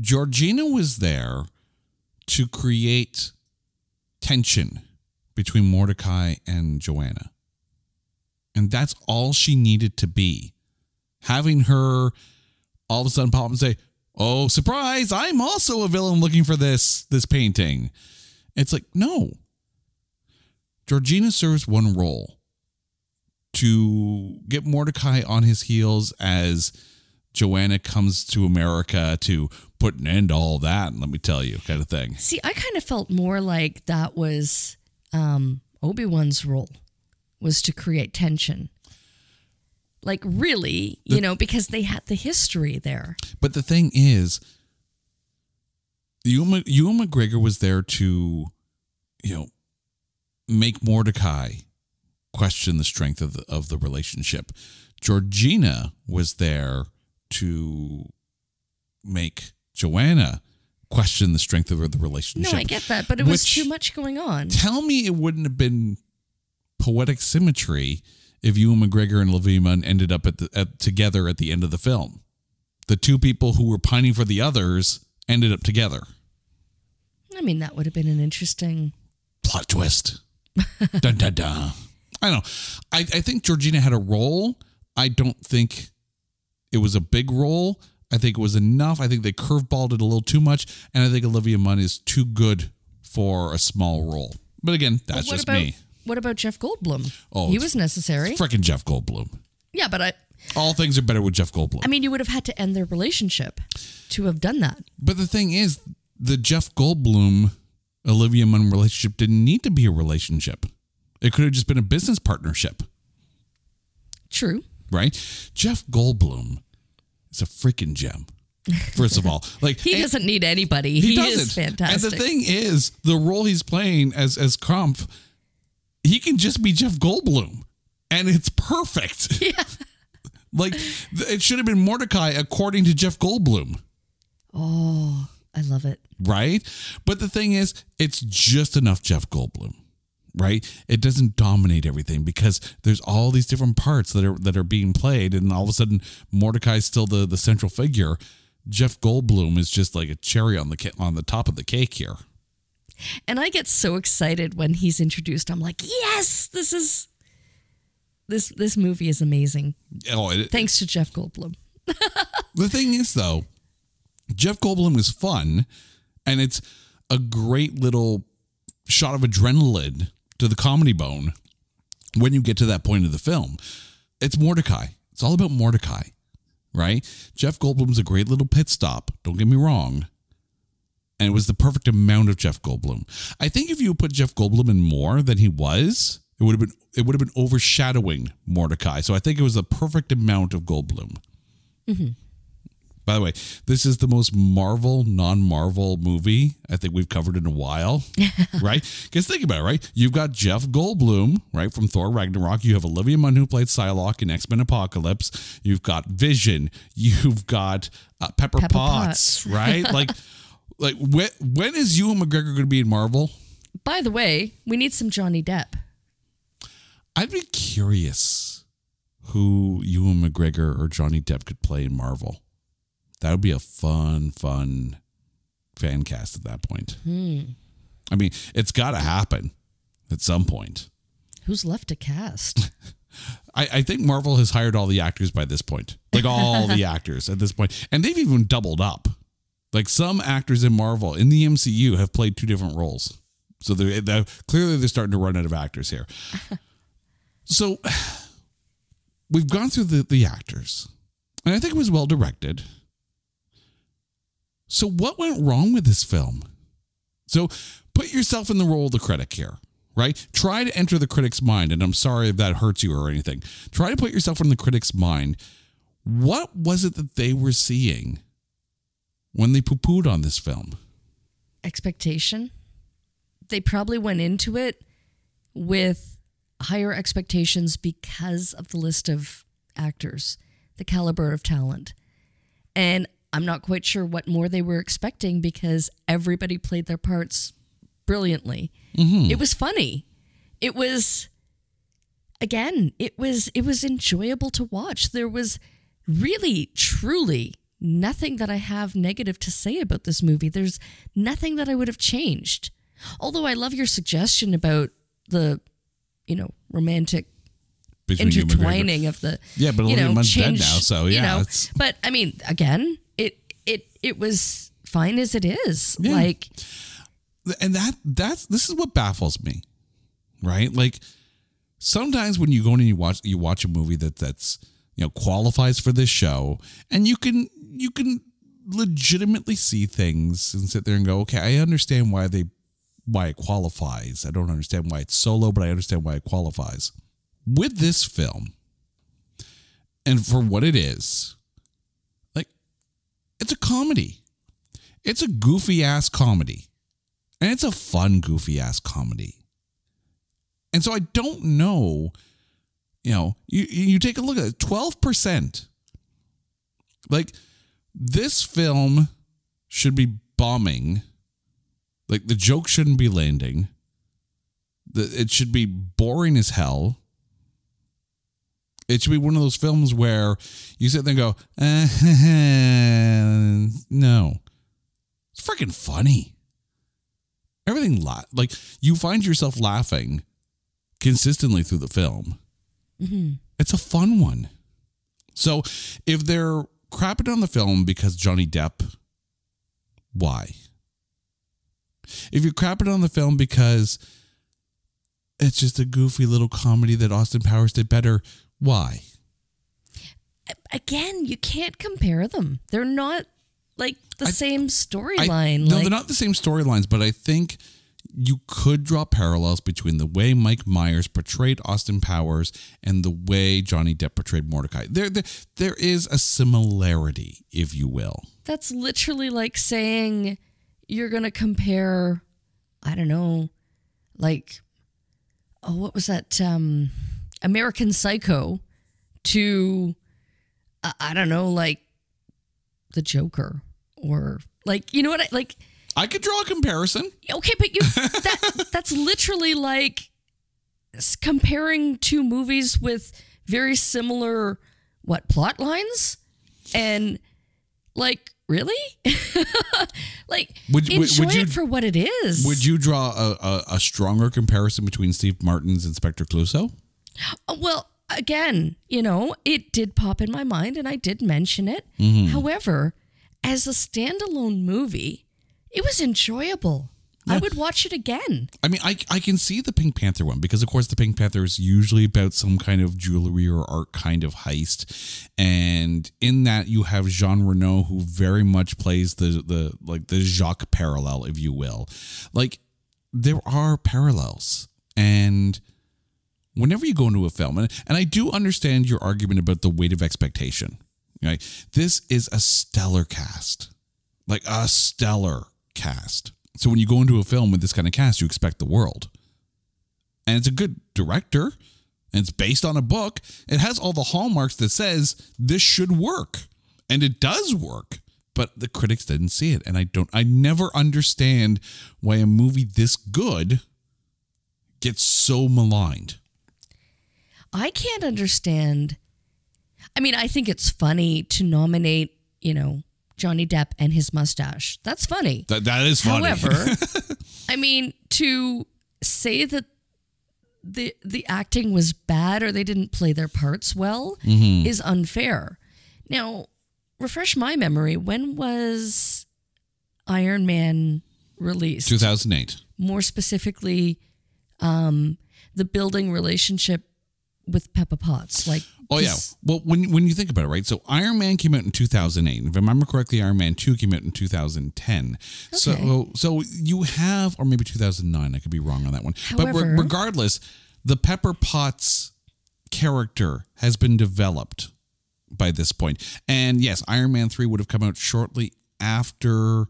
Georgina was there to create tension between Mortdecai and Joanna. And that's all she needed to be. Having her all of a sudden pop and say, Oh, surprise, I'm also a villain looking for this this painting. It's like, no. Georgina serves one role to get Mortdecai on his heels as Joanna comes to America to put an end to all that, and let me tell you, kind of thing. See, I kind of felt more like that was um, Obi Wan's role was to create tension. Like really, you The- know, because they had the history there. But the thing is, Ewan, Ewan McGregor was there to, you know, make Mortdecai question the strength of the of the relationship. Georgina was there to make Joanna question the strength of the relationship. No, I get that, but it was too much going on. Tell me it wouldn't have been poetic symmetry if Ewan McGregor and Olivia Munn ended up at the at, together at the end of the film. The two people who were pining for the others ended up together. I mean, that would have been an interesting. Plot twist. *laughs* dun dun dun. I don't know. I, I think Georgina had a role. I don't think it was a big role. I think it was enough. I think they curveballed it a little too much. And I think Olivia Munn is too good for a small role. But again, that's just about me. What about Jeff Goldblum? Oh, he was necessary. Freaking Jeff Goldblum. yeah, but I, All things are better with Jeff Goldblum. I mean, you would have had to end their relationship to have done that. but the thing is, the Jeff Goldblum Olivia Munn relationship didn't need to be a relationship. It could have just been a business partnership, True. right? Jeff Goldblum is a freaking gem. First of all, *laughs* like He doesn't need anybody. He, is fantastic. And the thing is, the role he's playing as as Krampf, he can just be Jeff Goldblum, and it's perfect. *laughs* Yeah. like it should have been Mortdecai according to Jeff Goldblum. Oh, I love it. right? But the thing is, it's just enough Jeff Goldblum, right? It doesn't dominate everything because there's all these different parts that are that are being played, and all of a sudden Mortdecai's still the the central figure. Jeff Goldblum is just like a cherry on the on the top of the cake here. And I get so excited when he's introduced. I'm like, yes, this is this this movie is amazing. Oh, it, Thanks to Jeff Goldblum. *laughs* The thing is, though, Jeff Goldblum is fun, and it's a great little shot of adrenaline to the comedy bone when you get to that point of the film. It's Mortdecai. It's all about Mortdecai, right? Jeff Goldblum's a great little pit stop. Don't get me wrong. And it was the perfect amount of Jeff Goldblum. I think if you put Jeff Goldblum in more than he was, it would have been it would have been overshadowing Mortdecai. So I think it was the perfect amount of Goldblum. By the way, this is the most Marvel, non Marvel movie I think we've covered in a while, *laughs* right? Because think about it, right? You've got Jeff Goldblum, right, from Thor Ragnarok. You have Olivia Munn, who played Psylocke in X Men Apocalypse. You've got Vision. You've got uh, Pepper, Pepper Potts, Potts. right? *laughs* like, like when, when is Ewan McGregor going to be in Marvel? By the way, we need some Johnny Depp. I'd be curious who Ewan McGregor or Johnny Depp could play in Marvel. That would be a fun, fun fan cast at that point. Hmm. I mean, it's got to happen at some point. Who's left to cast? *laughs* I, I think Marvel has hired all the actors by this point, like all the *laughs* actors at this point, and they've even doubled up. Like some actors in Marvel in the MCU have played two different roles, so they're, they're clearly they're starting to run out of actors here. *laughs* so we've gone through the the actors, and I think it was well directed. So what went wrong with this film? So put yourself in the role of the critic here, right? Try to enter the critic's mind. And I'm sorry if that hurts you or anything. Try to put yourself in the critic's mind. What was it that they were seeing when they poo pooed on this film? Expectation. They probably went into it with higher expectations because of the list of actors, the caliber of talent. And I'm not quite sure what more they were expecting because everybody played their parts brilliantly. Mm-hmm. It was funny. It was again, it was it was enjoyable to watch. There was really truly nothing that I have negative to say about this movie. There's nothing that I would have changed. Although I love your suggestion about the you know, romantic Between you intertwining of the Yeah, but you know, dead change, now, so you yeah, know. it's- But I mean, again, it it it was fine as it is. Yeah. Like and that that's this is what baffles me right like sometimes when you go in and you watch you watch a movie that that's you know qualifies for this show and you can you can legitimately see things and sit there and go okay i understand why they why it qualifies. I don't understand why it's solo but i understand why it qualifies. With this film and for what it is like it's a comedy. It's a goofy ass comedy. And it's a fun, goofy ass comedy. And so I don't know, you know, you, you take a look at it 12%. Like, this film should be bombing. Like, the joke shouldn't be landing. The, it should be boring as hell. It should be one of those films where you sit there and go, eh, *laughs* no. It's freaking funny everything la- like you find yourself laughing consistently through the film. Mm-hmm. It's a fun one. So if they're crapping on the film because Johnny Depp, why? If you're crapping on the film because it's just a goofy little comedy that Austin Powers did better, why? again, you can't compare them. They're not like the I- same storyline. no, like, they're not the same storylines, but I think you could draw parallels between the way Mike Myers portrayed Austin Powers and the way Johnny Depp portrayed Mortdecai. There, there, there is a similarity, if you will. That's literally like saying you're going to compare, I don't know, like, oh, what was that? Um, American Psycho to, I don't know, like the Joker or like, you know what I like? I could draw a comparison. Okay, but you that *laughs* that's literally like comparing two movies with very similar what plot lines and like really? *laughs* like, Would- enjoy would you- it for what it is. Would you draw a, a, a stronger comparison between Steve Martin's Inspector Clouseau? *gasps* Uh, Well, again, you know, it did pop in my mind and I did mention it. Mm-hmm. However, as a standalone movie, it was enjoyable. I would watch it again. I mean, I, I can see the Pink Panther one because, of course, the Pink Panther is usually about some kind of jewelry or art kind of heist, and in that you have Jean Reno, who very much plays the the like the Jacques parallel, if you will. Like there are parallels, and whenever you go into a film, and, and I do understand your argument about the weight of expectation. Right, this is a stellar cast, like a stellar cast. So when you go into a film with this kind of cast, you expect the world. And it's a good director, and it's based on a book. It has all the hallmarks that says this should work. And it does work. But the critics didn't see it. And I don't I never understand why a movie this good gets so maligned. I can't understand. I mean, I think it's funny to nominate, you know, Johnny Depp and his mustache. That's funny. That that is funny. However, *laughs* I mean, to say that the the acting was bad or they didn't play their parts well Mm-hmm. is unfair. Now, refresh my memory. When was Iron Man released? 2008. More specifically, um, the building relationship with Pepper Potts. Like, Oh yeah. Well, when when you think about it, right? So Iron Man came out in 2008. If I remember correctly, Iron Man 2 came out in 2010. Okay. So so you have or maybe 2009. I could be wrong on that one. but re- However- regardless, the Pepper Potts character has been developed by this point. And yes, Iron Man 3 would have come out shortly after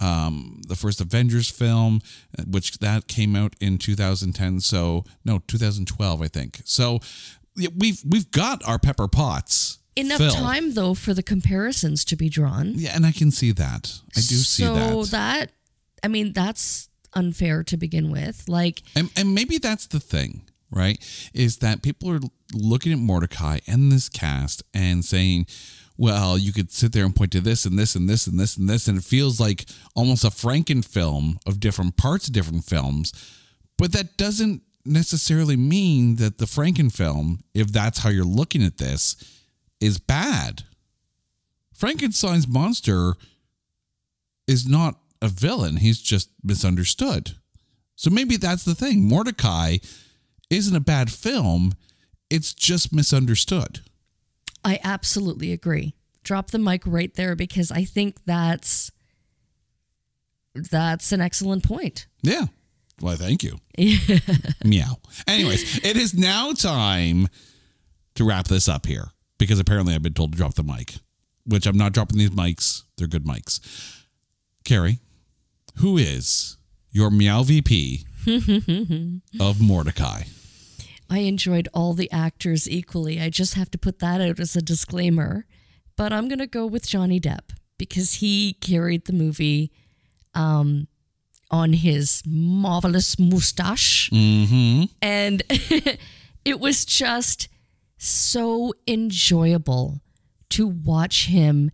um, the first Avengers film, uh, which that came out in 2010. So no, 2012, I think. So we've we've got our Pepper Potts enough film. time though for the comparisons to be drawn. Yeah, and I can see that. I do see that. so that. that I mean that's unfair to begin with. Like And, and maybe that's the thing, right? Is that people are looking at Mortdecai and this cast and saying, well, you could sit there and point to this and this and this and this and this, and it feels like almost a Franken film of different parts of different films. But that doesn't necessarily mean that the Franken film, if that's how you're looking at this, is bad. Frankenstein's monster is not a villain, he's just misunderstood. So maybe that's the thing. Mortdecai isn't a bad film, it's just misunderstood. I absolutely agree. Drop the mic right there because I think that's that's an excellent point. Yeah. Well, thank you. *laughs* Meow. Anyways, it is now time to wrap this up here because apparently I've been told to drop the mic, which I'm not dropping these mics. They're good mics. Carrie, who is your Meow VP *laughs* of Mortdecai? I enjoyed all the actors equally. I just have to put that out as a disclaimer. But I'm going to go with Johnny Depp because he carried the movie um, on his marvelous mustache. Mm-hmm. And *laughs* it was just so enjoyable to watch him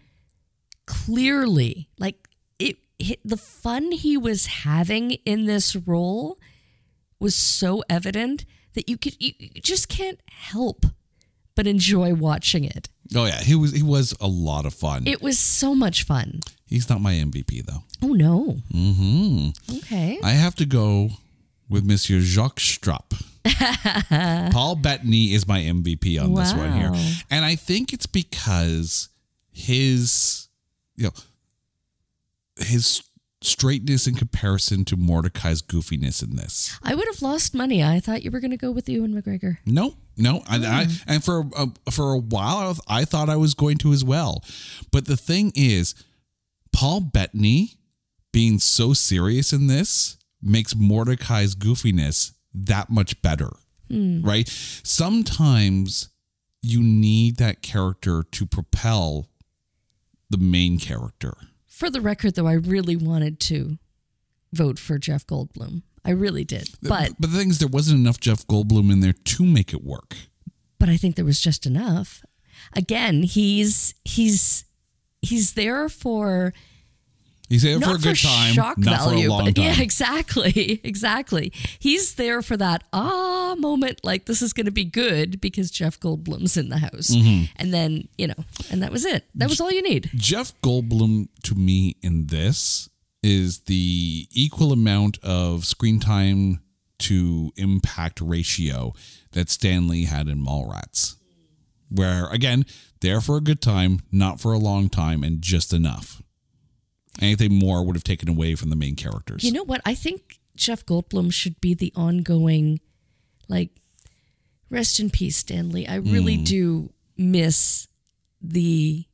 clearly. Like it, it the fun he was having in this role was so evident that you could you, you just can't help but enjoy watching it. Oh yeah, he was he was a lot of fun. It was so much fun. He's not my MVP though. Oh no. Mm-hmm. Okay. I have to go with Monsieur Jacques Strupp. *laughs* Paul Bettany is my MVP on this one here. And I think it's because his you know his straightness in comparison to Mortdecai's goofiness in this. I would have lost money. I thought you were going to go with Ewan McGregor. No, no, and I, and for a, for a while I thought I was going to as well, but the thing is, Paul Bettany being so serious in this makes Mortdecai's goofiness that much better, hmm. right? Sometimes you need that character to propel the main character. For the record, though, I really wanted to vote for Jeff Goldblum. I really did. But but the thing is, there wasn't enough Jeff Goldblum in there to make it work. but I think there was just enough. Again, he's he's he's there for He's there not for a good time, shock not value, for a long but time. yeah, *laughs* exactly, exactly. He's there for that ah moment, like this is going to be good because Jeff Goldblum's in the house, Mhm. and then you know, and that was it. That was all you need. Jeff Goldblum to me in this is the equal amount of screen time to impact ratio that Stanley had in Mallrats. Where again, there for a good time, not for a long time, and just enough. Anything more would have taken away from the main characters. You know what? I think Jeff Goldblum should be the ongoing, like, rest in peace, Stanley. I really Mm. do miss the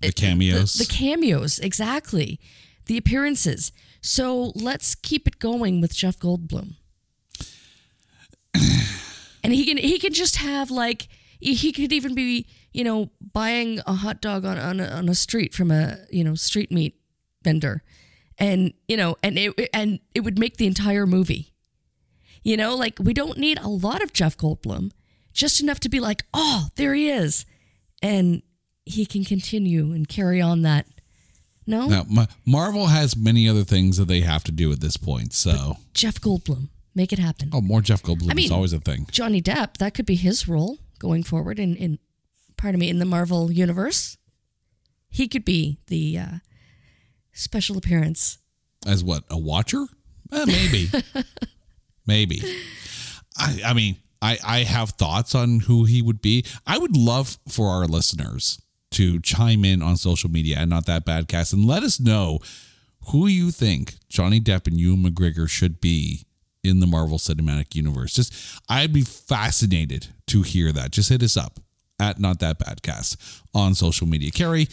the cameos. The, the cameos, exactly. The appearances. So let's keep it going with Jeff Goldblum. *clears throat* and he can he can just have like he- he could even be, you know, buying a hot dog on on a, on a street from a, you know, street meat vendor. And, you know, and it and it would make the entire movie. You know, like we don't need a lot of Jeff Goldblum, just enough to be like, "Oh, there he is." And he can continue and carry on that. No? Ma- Marvel has many other things that they have to do at this point. So, Jeff Goldblum, make it happen. oh, more Jeff Goldblum I mean, is always a thing. Johnny Depp, that could be his role going forward in, in pardon me, in the Marvel universe. He could be the uh, special appearance. As what? A watcher? Eh, maybe. *laughs* maybe. I, I mean, I, I have thoughts on who he would be. I would love for our listeners to chime in on social media and not that bad cast and let us know who you think Johnny Depp and Ewan McGregor should be in the Marvel Cinematic Universe. Just I'd be fascinated to hear that. Just hit us up at not that bad cast on social media. Carrie,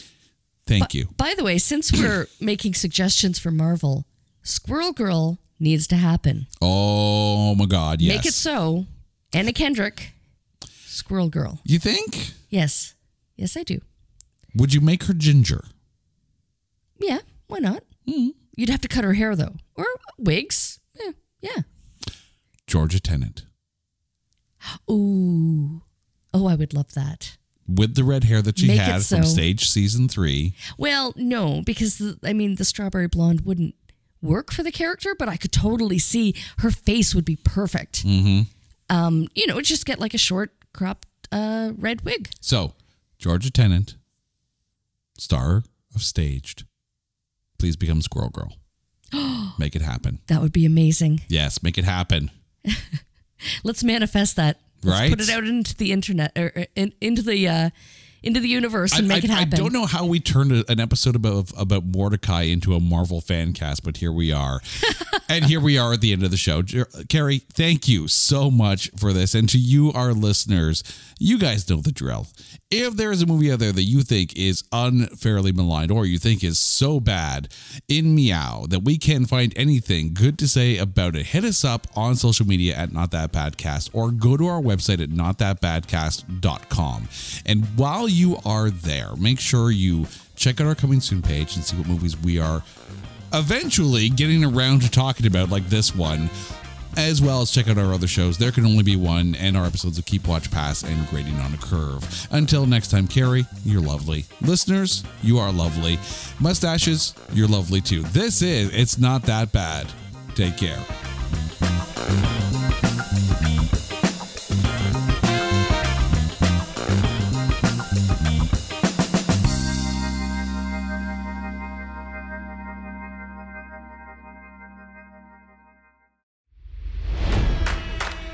thank you. By the way, since we're *clears throat* making suggestions for Marvel, Squirrel Girl needs to happen. Oh my God, yes. Make it so. Anna Kendrick, Squirrel Girl. You think? Yes. Yes, I do. Would you make her ginger? Yeah, why not? Hmm. You'd have to cut her hair though, or wigs. Yeah, yeah. Georgia Tennant. *gasps* Ooh, oh, I would love that. With the red hair that she Make had from stage season three. Well, no, because the, I mean, the strawberry blonde wouldn't work for the character, but I could totally see her face would be perfect. Mm-hmm. Um, you know, just get like a short cropped uh, red wig. So, Georgia Tennant, star of Staged, please become Squirrel Girl. *gasps* Make it happen. That would be amazing. Yes, make it happen. *laughs* Let's manifest that. Let's Right? put it out into the internet or in, into the uh, into the universe and I, make it happen. I don't know how we turned a- an episode about about Mortdecai into a Marvel fan cast, but here we are, *laughs* and here we are at the end of the show. Jer- Carrie, thank you so much for this, and to you, our listeners, you guys know the drill. If there is a movie out there that you think is unfairly maligned, or you think is so bad in Meow that we can't find anything good to say about it, hit us up on social media at Not That Badcast, or go to our website at notthatbadcast.com. And while you are there, make sure you check out our coming soon page and see what movies we are eventually getting around to talking about, like this one, as well as check out our other shows. There can only be one, and our episodes of Keep Watch Pass and Grading on a Curve. Until next time, Carrie, you're lovely. Listeners, you are lovely. Mustaches, you're lovely too. This is It's Not That Bad. Take care.